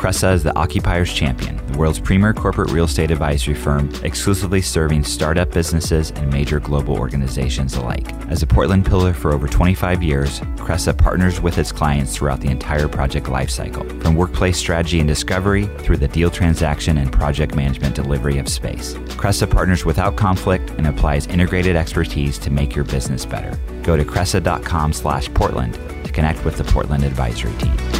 Cressa is the Occupier's Champion, the world's premier corporate real estate advisory firm, exclusively serving startup businesses and major global organizations alike. As a Portland pillar for over 25 years, Cressa partners with its clients throughout the entire project lifecycle, from workplace strategy and discovery through the deal transaction and project management delivery of space. Cressa partners without conflict and applies integrated expertise to make your business better. Go to cressa.com slash Portland to connect with the Portland advisory team.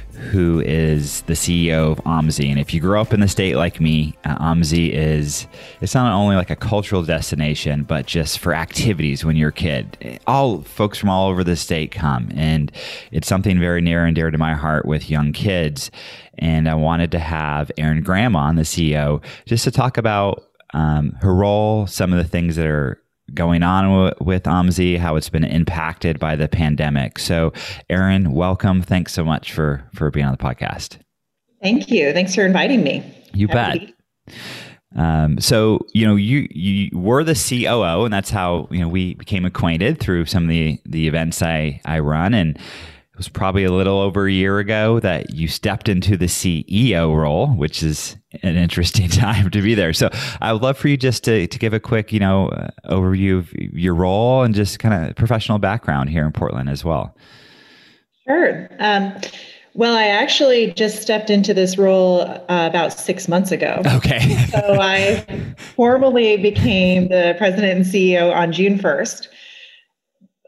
who is the CEO of OMSI. And if you grow up in the state like me, uh, OMSI is it's not only like a cultural destination, but just for activities when you're a kid. All folks from all over the state come, and it's something very near and dear to my heart with young kids. And I wanted to have Erin Graham on, the CEO, just to talk about um, her role, some of the things that are going on w- with OMSI, how it's been impacted by the pandemic. So, Erin, welcome. Thanks so much for for being on the podcast. Thank you. Thanks for inviting me. You Happy bet. Um, so you know you you were the COO, and that's how you know we became acquainted through some of the the events I I run, and it was probably a little over a year ago that you stepped into the CEO role, which is an interesting time to be there. So I would love for you just to, to give a quick, you know, uh, overview of your role and just kind of professional background here in Portland as well. Sure. Um, well, I actually just stepped into this role uh, about six months ago. Okay. so I formally became the president and CEO on June 1st.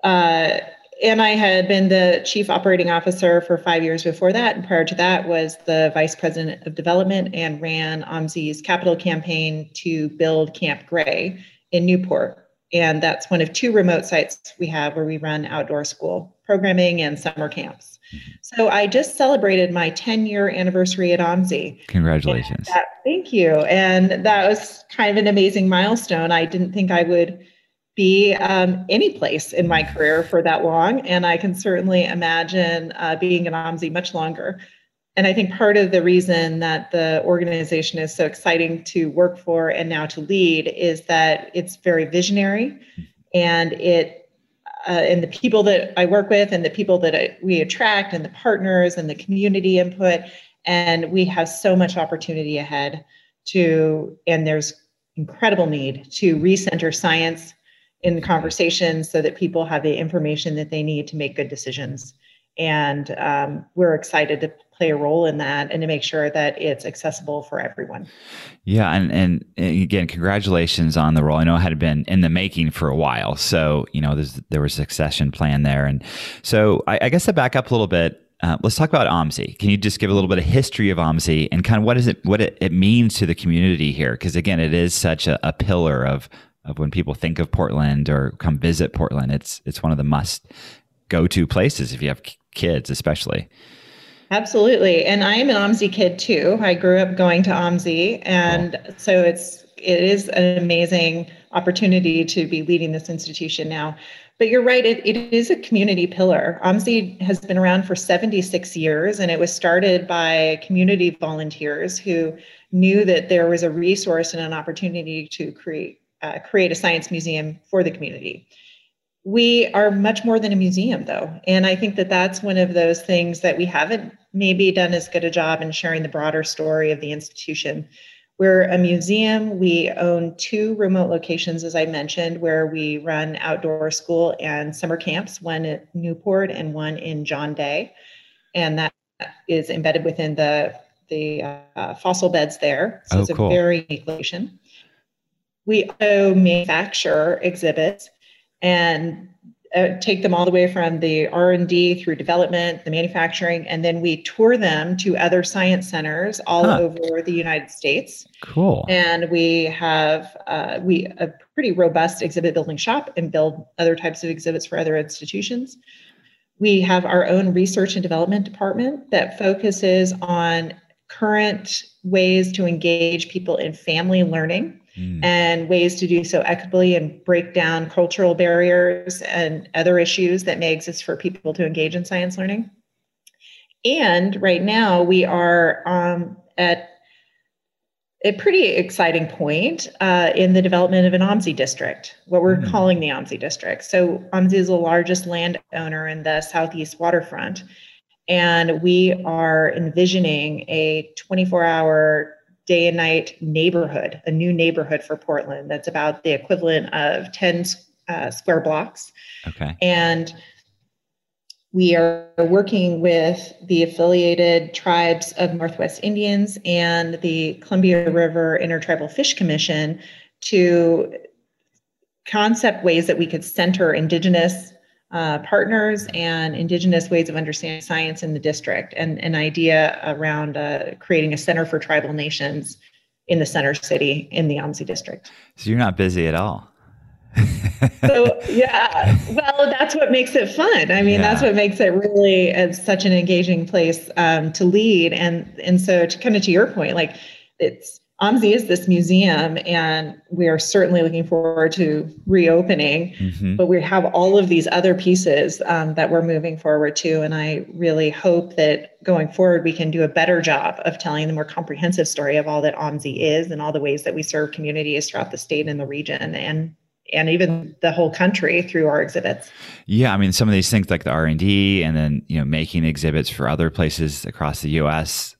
Uh, and I had been the chief operating officer for five years before that. And prior to that was the vice president of development and ran OMSI's capital campaign to build Camp Gray in Newport. And that's one of two remote sites we have where we run outdoor school programming and summer camps. So I just celebrated my 10 year anniversary at OMSI. Congratulations. That, uh, thank you. And that was kind of an amazing milestone. I didn't think I would be um, any place in my career for that long. And I can certainly imagine uh, being at OMSI much longer. And I think part of the reason that the organization is so exciting to work for and now to lead is that it's very visionary and it uh, and the people that I work with and the people that I, we attract and the partners and the community input and we have so much opportunity ahead to and there's incredible need to recenter science in conversations so that people have the information that they need to make good decisions. And um, we're excited to play a role in that and to make sure that it's accessible for everyone. Yeah, and and again, congratulations on the role. I know it had been in the making for a while, so you know there was a succession plan there. And so I, I guess to back up a little bit, uh, let's talk about OMSI. Can you just give a little bit of history of OMSI and kind of what is it, what it, it means to the community here? Because again, it is such a, a pillar of of when people think of Portland or come visit Portland. It's it's one of the must go to places if you have kids, especially. Absolutely, and I am an OMSI kid too. I grew up going to OMSI, and cool. so it's it is an amazing opportunity to be leading this institution now. But you're right, it, it is a community pillar. OMSI has been around for 76 years, and it was started by community volunteers who knew that there was a resource and an opportunity to create uh, create a science museum for the community. We are much more than a museum, though. And I think that that's one of those things that we haven't maybe done as good a job in sharing the broader story of the institution. We're a museum. We own two remote locations, as I mentioned, where we run outdoor school and summer camps, one at Newport and one in John Day. And that is embedded within the, the uh, fossil beds there. So oh, it's a very unique location. We also manufacture exhibits and uh, take them all the way from the r&d through development the manufacturing and then we tour them to other science centers all huh. over the united states. Cool. And we have uh, we a pretty robust exhibit building shop and build other types of exhibits for other institutions. We have our own research and development department that focuses on current ways to engage people in family learning mm. and ways to do so equitably and break down cultural barriers and other issues that may exist for people to engage in science learning. And right now, we are um, at a pretty exciting point uh, in the development of an OMSI district, what we're mm. calling the OMSI district. So, OMSI is the largest landowner in the Southeast waterfront. And we are envisioning a 24 hour day and night neighborhood, a new neighborhood for Portland that's about the equivalent of 10 uh, square blocks. Okay. And we are working with the affiliated tribes of Northwest Indians and the Columbia River Intertribal Fish Commission to concept ways that we could center Indigenous uh, partners and Indigenous ways of understanding science in the district, and an idea around uh, creating a center for tribal nations in the center city in the OMSI district. So you're not busy at all. so yeah, well, that's what makes it fun. I mean, yeah. that's what makes it really uh, such an engaging place um, to lead, and and so to kind of to your point, like it's OMSI is this museum, and we are certainly looking forward to reopening. Mm-hmm. But we have all of these other pieces um, that we're moving forward to, and I really hope that going forward we can do a better job of telling the more comprehensive story of all that OMSI is and all the ways that we serve communities throughout the state and the region, and and even the whole country through our exhibits. Yeah, I mean, some of these things like the R and D, and then you know making exhibits for other places across the U.S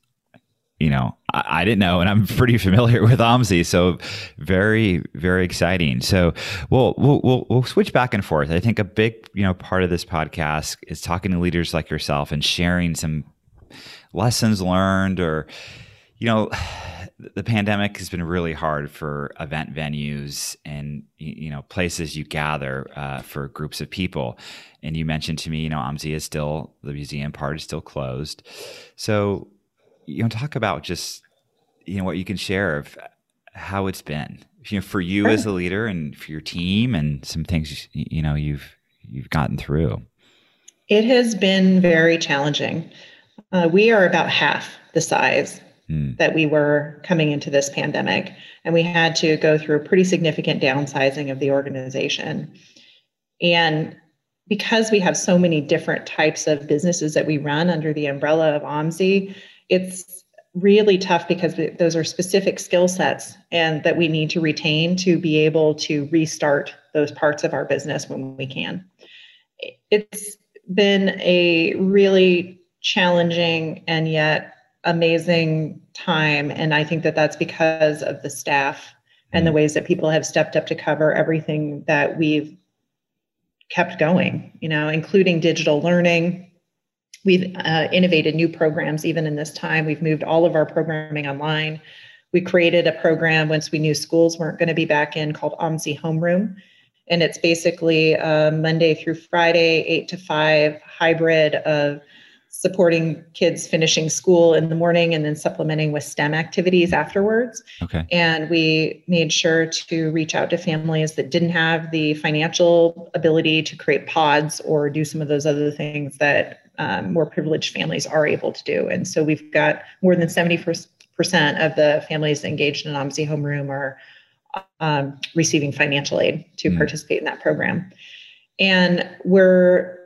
you know, I, I, didn't know, and I'm pretty familiar with OMSI, so very, very exciting. So we'll, we'll we'll switch back and forth. I think a big you know part of this podcast is talking to leaders like yourself and sharing some lessons learned, or you know, the pandemic has been really hard for event venues and you know places you gather uh, for groups of people. And you mentioned to me, you know, OMSI is still the museum part is still closed, so you know, talk about just you know what you can share of how it's been you know for you as a leader and for your team and some things you know you've you've gotten through. It has been very challenging. Uh, we are about half the size hmm. that we were coming into this pandemic, and we had to go through a pretty significant downsizing of the organization. And because we have so many different types of businesses that we run under the umbrella of OMSI, it's really tough because those are specific skill sets and that we need to retain to be able to restart those parts of our business when we can. It's been a really challenging and yet amazing time and I think that that's because of the staff and the mm. ways that people have stepped up to cover everything that we've kept going, you know, including digital learning, We've uh, innovated new programs even in this time. We've moved all of our programming online. We created a program once we knew schools weren't going to be back in called OMSI Homeroom. And it's basically uh, Monday through Friday, eight to five hybrid of supporting kids finishing school in the morning and then supplementing with STEM activities afterwards. Okay. And we made sure to reach out to families that didn't have the financial ability to create pods or do some of those other things that um, more privileged families are able to do. And so we've got more than 70% of the families engaged in an OMSI homeroom are um, receiving financial aid to mm. participate in that program. And we're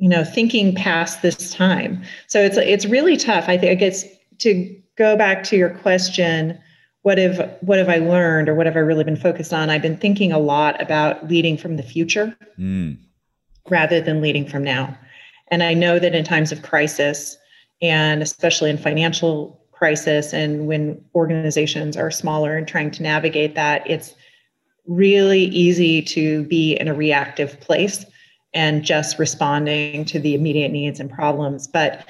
you know thinking past this time so it's it's really tough i think it's to go back to your question what have what have i learned or what have i really been focused on i've been thinking a lot about leading from the future mm. rather than leading from now and I know that in times of crisis, and especially in financial crisis, and when organizations are smaller and trying to navigate that, it's really easy to be in a reactive place and just responding to the immediate needs and problems. But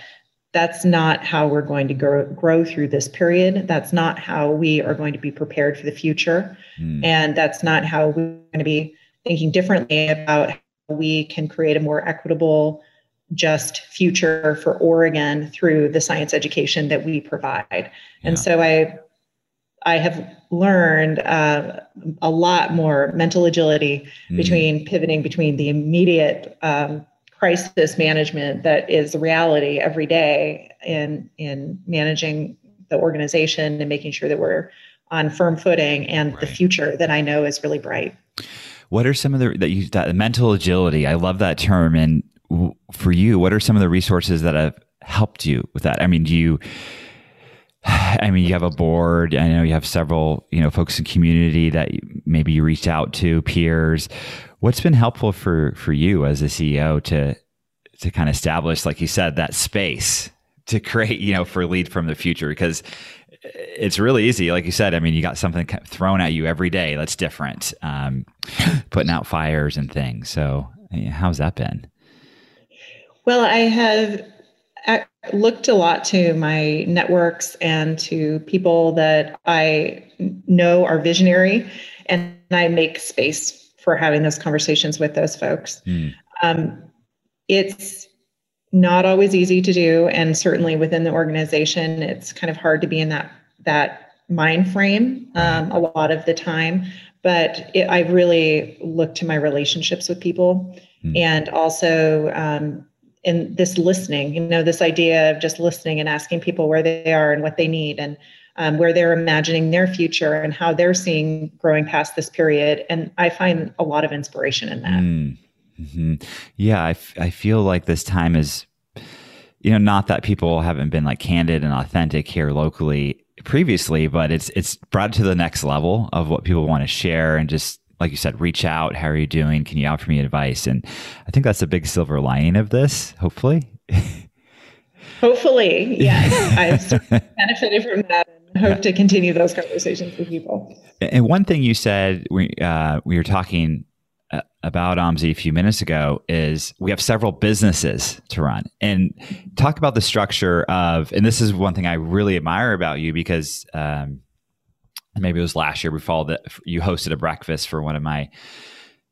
that's not how we're going to grow, grow through this period. That's not how we are going to be prepared for the future. Mm. And that's not how we're going to be thinking differently about how we can create a more equitable, just future for Oregon through the science education that we provide. Yeah. And so I I have learned uh, a lot more mental agility mm. between pivoting between the immediate um, crisis management that is reality every day in in managing the organization and making sure that we're on firm footing and right. the future that I know is really bright. What are some of the that you that mental agility? I love that term. And for you, what are some of the resources that have helped you with that? I mean, do you? I mean, you have a board. I know you have several, you know, folks in community that maybe you reach out to, peers. What's been helpful for for you as a CEO to to kind of establish, like you said, that space to create, you know, for lead from the future? Because it's really easy. Like you said, I mean, you got something thrown at you every day that's different, um, putting out fires and things. So, how's that been? Well, I have looked a lot to my networks and to people that I know are visionary, and I make space for having those conversations with those folks. Mm. Um, it's not always easy to do and certainly within the organization it's kind of hard to be in that that mind frame um, a lot of the time but it, i really look to my relationships with people mm. and also um, in this listening you know this idea of just listening and asking people where they are and what they need and um, where they're imagining their future and how they're seeing growing past this period and i find a lot of inspiration in that mm. Mm-hmm. Yeah, I, f- I feel like this time is, you know, not that people haven't been like candid and authentic here locally previously, but it's it's brought to the next level of what people want to share and just like you said, reach out. How are you doing? Can you offer me advice? And I think that's a big silver lining of this. Hopefully. Hopefully, yes. I've benefited from that and hope to continue those conversations with people. And one thing you said, we uh, we were talking about OMSI a few minutes ago is we have several businesses to run and talk about the structure of, and this is one thing I really admire about you because um, maybe it was last year followed that you hosted a breakfast for one of my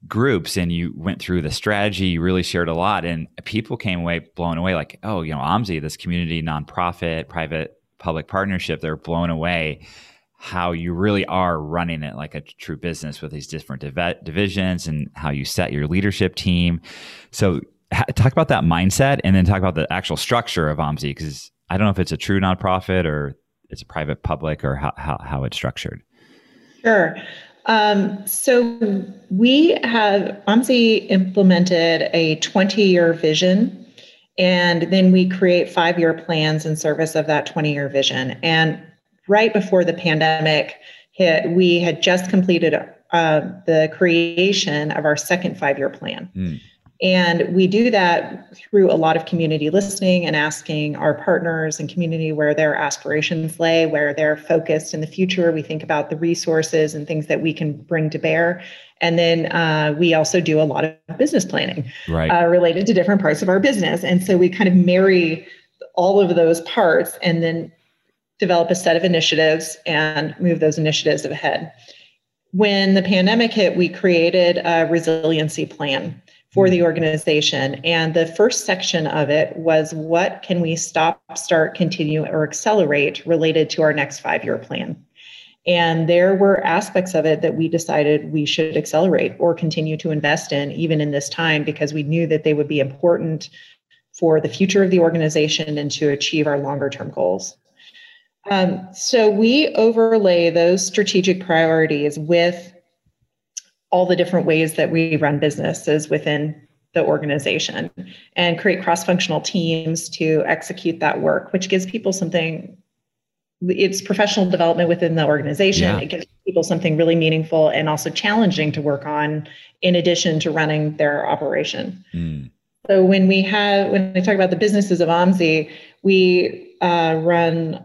groups and you went through the strategy, you really shared a lot and people came away blown away like, oh, you know, OMSI this community nonprofit, private public partnership, they're blown away how you really are running it like a true business with these different div- divisions and how you set your leadership team. So, ha- talk about that mindset and then talk about the actual structure of OMSI because I don't know if it's a true nonprofit or it's private public or how, how, how it's structured. Sure. Um, so, we have OMSI implemented a 20 year vision and then we create five year plans in service of that 20 year vision. And right before the pandemic hit, we had just completed uh, the creation of our second five year plan. Mm. And we do that through a lot of community listening and asking our partners and community where their aspirations lay, where they're focused in the future. We think about the resources and things that we can bring to bear. And then uh, we also do a lot of business planning right. uh, related to different parts of our business. And so we kind of marry all of those parts and then develop a set of initiatives and move those initiatives ahead. When the pandemic hit, we created a resiliency plan for the organization. And the first section of it was what can we stop, start, continue, or accelerate related to our next five year plan? And there were aspects of it that we decided we should accelerate or continue to invest in, even in this time, because we knew that they would be important for the future of the organization and to achieve our longer term goals. Um, so we overlay those strategic priorities with all the different ways that we run businesses within the organization and create cross functional teams to execute that work, which gives people something. It's professional development within the organization. Yeah. It gives people something really meaningful and also challenging to work on, in addition to running their operation. Mm. So when we have, when we talk about the businesses of OMSI, we uh, run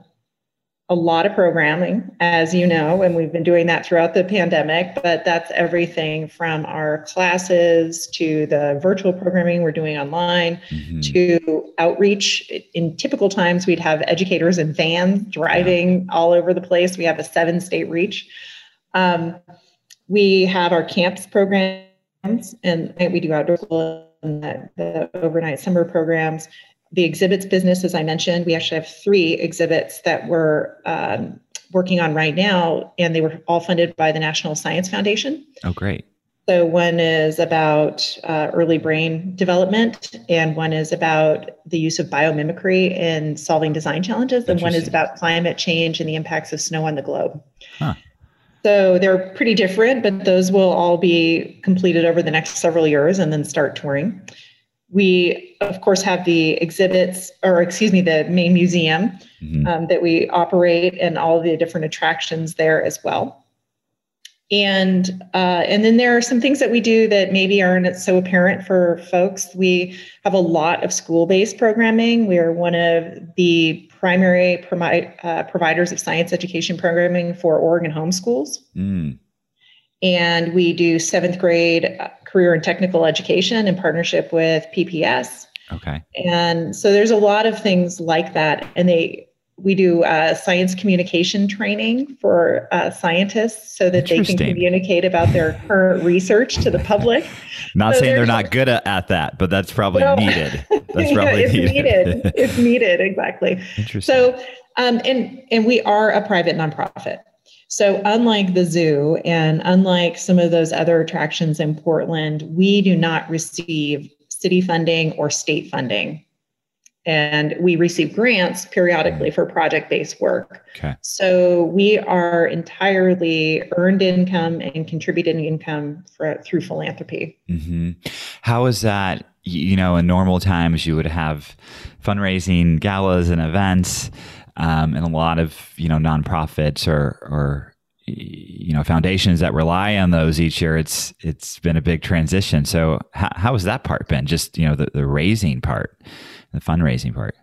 a lot of programming, as you know, and we've been doing that throughout the pandemic. But that's everything from our classes to the virtual programming we're doing online mm-hmm. to outreach. In typical times, we'd have educators in vans driving yeah. all over the place. We have a seven state reach. Um, we have our camps programs, and we do outdoor school and the, the overnight summer programs. The exhibits business, as I mentioned, we actually have three exhibits that we're um, working on right now, and they were all funded by the National Science Foundation. Oh, great. So one is about uh, early brain development, and one is about the use of biomimicry in solving design challenges, and one is about climate change and the impacts of snow on the globe. Huh. So they're pretty different, but those will all be completed over the next several years and then start touring. We, of course, have the exhibits, or excuse me, the main museum mm-hmm. um, that we operate and all the different attractions there as well and uh, and then there are some things that we do that maybe aren't so apparent for folks. We have a lot of school-based programming. We are one of the primary promi- uh, providers of science education programming for Oregon homeschools. Mm. And we do seventh grade uh, career and technical education in partnership with PPS. Okay. And so there's a lot of things like that, and they we do uh, science communication training for uh, scientists so that they can communicate about their current research to the public. not so saying they're not good at that, but that's probably no. needed. That's probably yeah, it's needed. needed. it's needed exactly. Interesting. So, um, and and we are a private nonprofit. So, unlike the zoo and unlike some of those other attractions in Portland, we do not receive city funding or state funding and we receive grants periodically for project based work. Okay. So we are entirely earned income and contributed income for, through philanthropy. Mm-hmm. How is that? You know, in normal times, you would have fundraising galas and events, um, and a lot of you know nonprofits or or you know foundations that rely on those each year. It's it's been a big transition. So how, how has that part been? Just you know the, the raising part the fundraising part?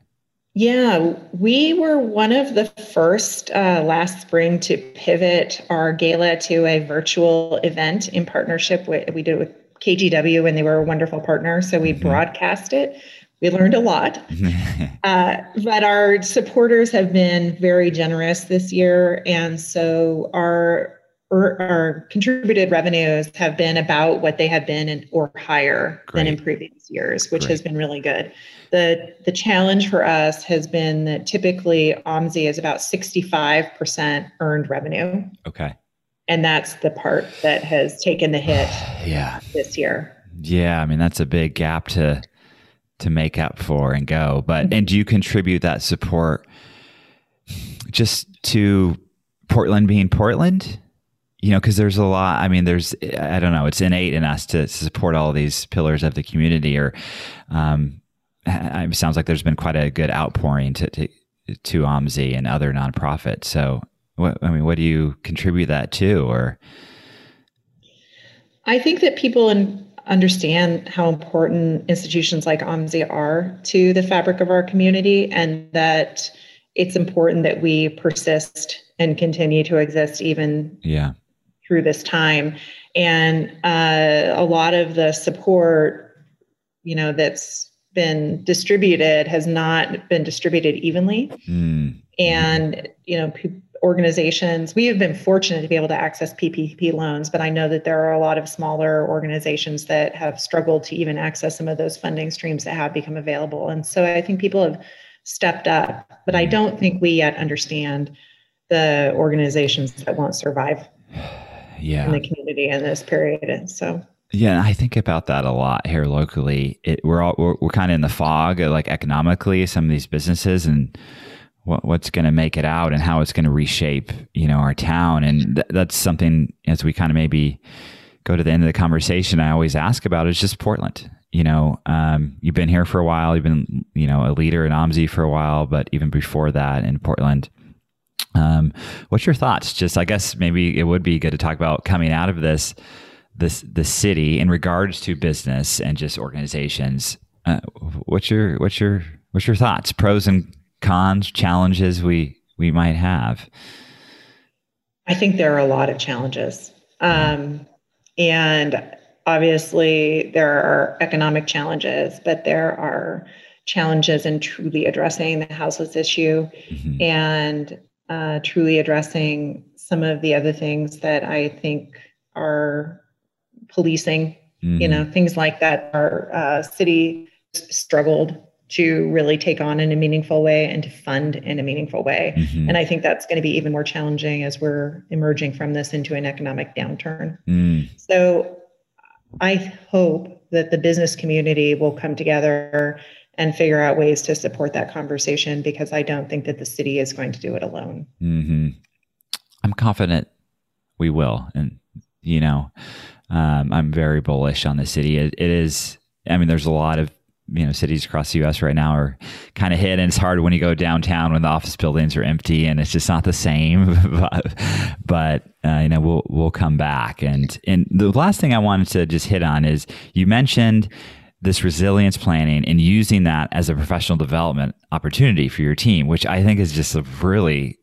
Yeah, we were one of the first uh, last spring to pivot our gala to a virtual event in partnership with we did it with KGW and they were a wonderful partner. So we mm-hmm. broadcast it. We learned a lot, uh, but our supporters have been very generous this year, and so our our contributed revenues have been about what they have been in, or higher Great. than in previous years, which Great. has been really good. The, the challenge for us has been that typically OMSI is about 65% earned revenue. Okay. And that's the part that has taken the hit yeah. this year. Yeah, I mean that's a big gap to to make up for and go. But mm-hmm. and do you contribute that support just to Portland being Portland? You know, because there's a lot. I mean, there's I don't know. It's innate in us to, support all these pillars of the community, or um, it sounds like there's been quite a good outpouring to to, to and other nonprofits. So, what, I mean, what do you contribute that to, or? I think that people in, understand how important institutions like OMSI are to the fabric of our community, and that it's important that we persist and continue to exist even yeah. through this time. And uh, a lot of the support, you know, that's been distributed has not been distributed evenly. Mm. And, you know, organizations, we have been fortunate to be able to access PPP loans, but I know that there are a lot of smaller organizations that have struggled to even access some of those funding streams that have become available. And so I think people have stepped up, but I don't think we yet understand the organizations that won't survive yeah. in the community in this period. And so yeah, I think about that a lot here locally. It, we're all we're, we're kind of in the fog, like economically, some of these businesses and what, what's going to make it out and how it's going to reshape, you know, our town. And th- that's something as we kind of maybe go to the end of the conversation. I always ask about is just Portland. You know, um, you've been here for a while. You've been, you know, a leader in OMSI for a while, but even before that in Portland. Um, what's your thoughts? Just, I guess maybe it would be good to talk about coming out of this this the city in regards to business and just organizations. Uh, what's your what's your what's your thoughts? Pros and cons, challenges we we might have. I think there are a lot of challenges, um, and obviously there are economic challenges, but there are challenges in truly addressing the houseless issue mm-hmm. and uh, truly addressing some of the other things that I think are policing Mm-hmm. You know, things like that. Our uh, city struggled to really take on in a meaningful way and to fund in a meaningful way. Mm-hmm. And I think that's going to be even more challenging as we're emerging from this into an economic downturn. Mm. So I hope that the business community will come together and figure out ways to support that conversation because I don't think that the city is going to do it alone. Mm-hmm. I'm confident we will. And, you know, um, I'm very bullish on the city. It, it is, I mean, there's a lot of you know cities across the U.S. right now are kind of hit, and it's hard when you go downtown when the office buildings are empty and it's just not the same. but, but uh, you know we'll we'll come back, and and the last thing I wanted to just hit on is you mentioned this resilience planning and using that as a professional development opportunity for your team, which I think is just a really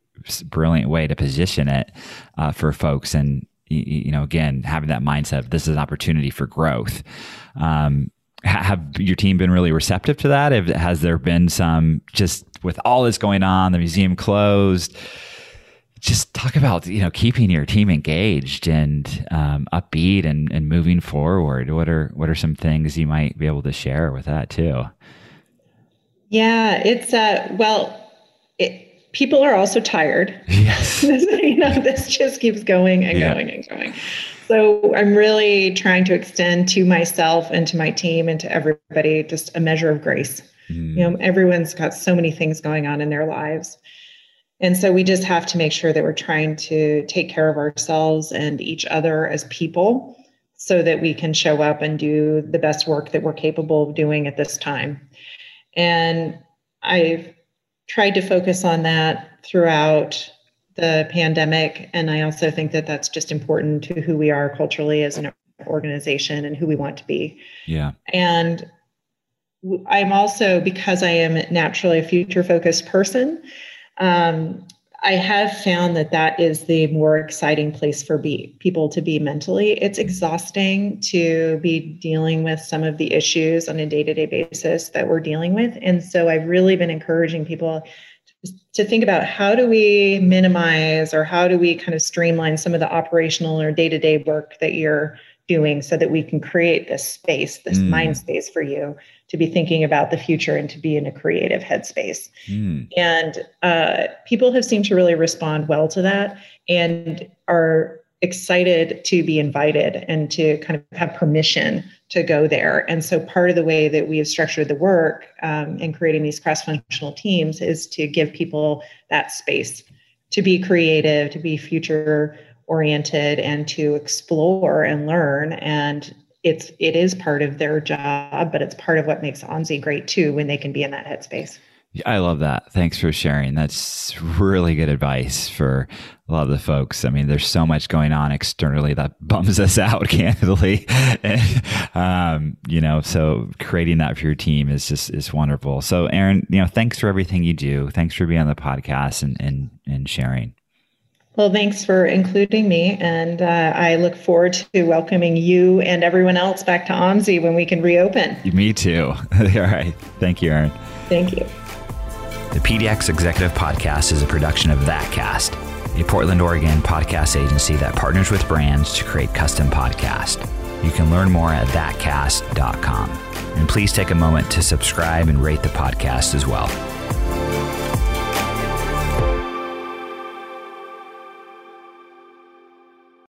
brilliant way to position it uh, for folks. And, you know, again, having that mindset of this is an opportunity for growth. Um, have your team been really receptive to that? Has there been some just with all this going on, the museum closed? just talk about you know keeping your team engaged and um, upbeat and, and moving forward. What are what are some things you might be able to share with that too? Yeah, it's uh well, it, people are also tired. Yes, you know this just keeps going and yeah. going and going. So I'm really trying to extend to myself and to my team and to everybody just a measure of grace. Mm. You know, everyone's got so many things going on in their lives and so we just have to make sure that we're trying to take care of ourselves and each other as people so that we can show up and do the best work that we're capable of doing at this time. And I've tried to focus on that throughout the pandemic. And I also think that that's just important to who we are culturally as an organization and who we want to be. Yeah. And I'm also, because I am naturally a future focused person, um, I have found that that is the more exciting place for be, people to be mentally. It's exhausting to be dealing with some of the issues on a day to day basis that we're dealing with. And so I've really been encouraging people to think about how do we minimize or how do we kind of streamline some of the operational or day to day work that you're doing so that we can create this space, this mm. mind space for you to be thinking about the future and to be in a creative headspace. Mm. And uh, people have seemed to really respond well to that and are excited to be invited and to kind of have permission to go there. And so part of the way that we have structured the work um, in creating these cross functional teams is to give people that space to be creative, to be future oriented, and to explore and learn and it's it is part of their job, but it's part of what makes OMSI great too when they can be in that headspace. I love that. Thanks for sharing. That's really good advice for a lot of the folks. I mean, there's so much going on externally that bums us out, candidly. and, um, you know, so creating that for your team is just is wonderful. So, Erin, you know, thanks for everything you do. Thanks for being on the podcast and and and sharing. Well, thanks for including me. And uh, I look forward to welcoming you and everyone else back to OMSI when we can reopen. Me too. All right. Thank you, Erin. Thank you. The PDX Executive Podcast is a production of ThatCast, a Portland, Oregon podcast agency that partners with brands to create custom podcasts. You can learn more at thatcast.com. And please take a moment to subscribe and rate the podcast as well.